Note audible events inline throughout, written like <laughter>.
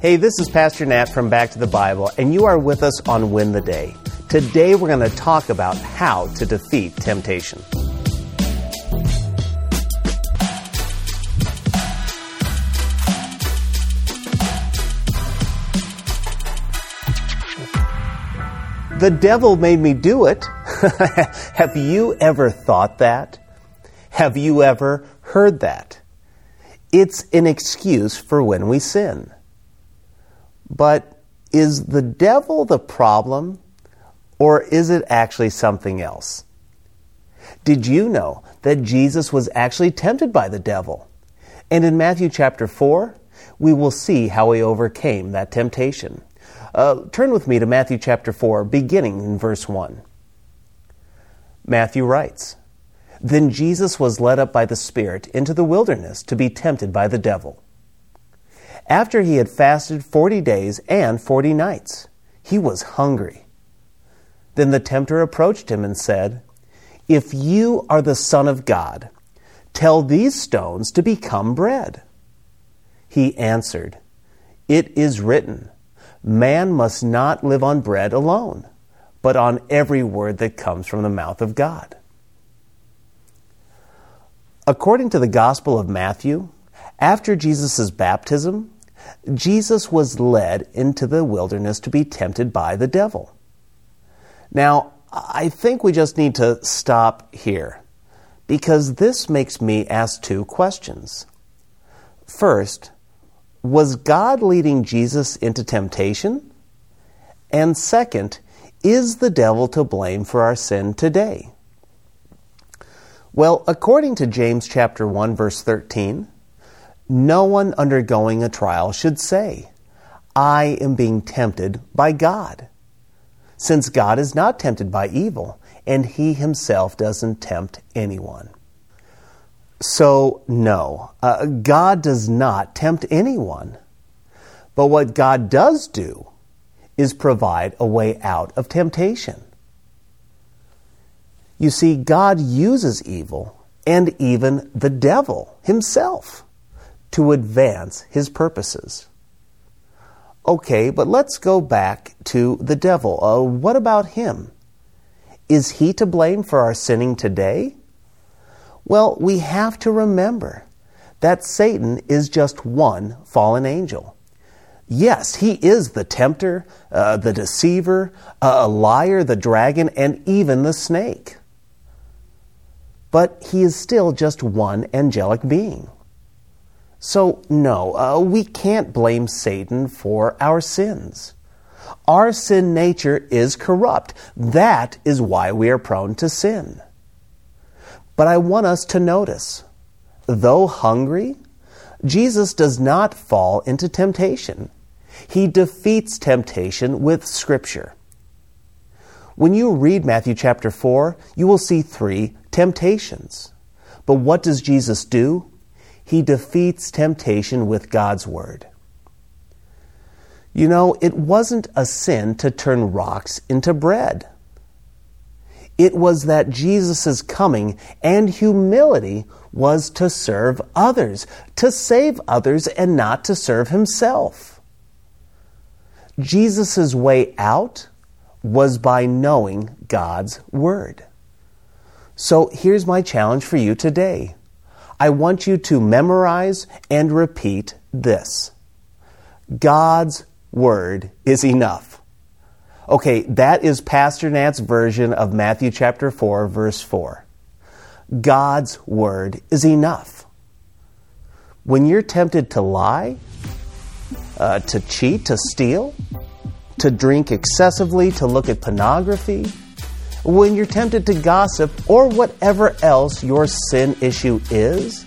Hey, this is Pastor Nat from Back to the Bible, and you are with us on Win the Day. Today we're going to talk about how to defeat temptation. The devil made me do it. <laughs> Have you ever thought that? Have you ever heard that? It's an excuse for when we sin. But is the devil the problem, or is it actually something else? Did you know that Jesus was actually tempted by the devil? And in Matthew chapter 4, we will see how he overcame that temptation. Uh, turn with me to Matthew chapter 4, beginning in verse 1. Matthew writes, Then Jesus was led up by the Spirit into the wilderness to be tempted by the devil. After he had fasted forty days and forty nights, he was hungry. Then the tempter approached him and said, If you are the Son of God, tell these stones to become bread. He answered, It is written, Man must not live on bread alone, but on every word that comes from the mouth of God. According to the Gospel of Matthew, after Jesus' baptism, Jesus was led into the wilderness to be tempted by the devil. Now, I think we just need to stop here because this makes me ask two questions. First, was God leading Jesus into temptation? And second, is the devil to blame for our sin today? Well, according to James chapter 1 verse 13, no one undergoing a trial should say, I am being tempted by God. Since God is not tempted by evil, and he himself doesn't tempt anyone. So, no, uh, God does not tempt anyone. But what God does do is provide a way out of temptation. You see, God uses evil and even the devil himself to advance his purposes. Okay, but let's go back to the devil. Uh, what about him? Is he to blame for our sinning today? Well, we have to remember that Satan is just one fallen angel. Yes, he is the tempter, uh, the deceiver, uh, a liar, the dragon, and even the snake. But he is still just one angelic being. So, no, uh, we can't blame Satan for our sins. Our sin nature is corrupt. That is why we are prone to sin. But I want us to notice, though hungry, Jesus does not fall into temptation. He defeats temptation with Scripture. When you read Matthew chapter 4, you will see three temptations. But what does Jesus do? He defeats temptation with God's Word. You know, it wasn't a sin to turn rocks into bread. It was that Jesus' coming and humility was to serve others, to save others, and not to serve himself. Jesus' way out was by knowing God's Word. So here's my challenge for you today I want you to memorize and repeat this God's Word is enough. Okay, that is Pastor Nat's version of Matthew chapter 4, verse 4. God's Word is enough. When you're tempted to lie, uh, to cheat, to steal, to drink excessively, to look at pornography, when you're tempted to gossip or whatever else your sin issue is,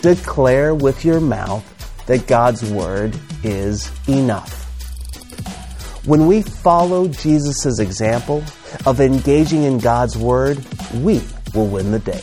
declare with your mouth that God's word is enough. When we follow Jesus' example of engaging in God's word, we will win the day.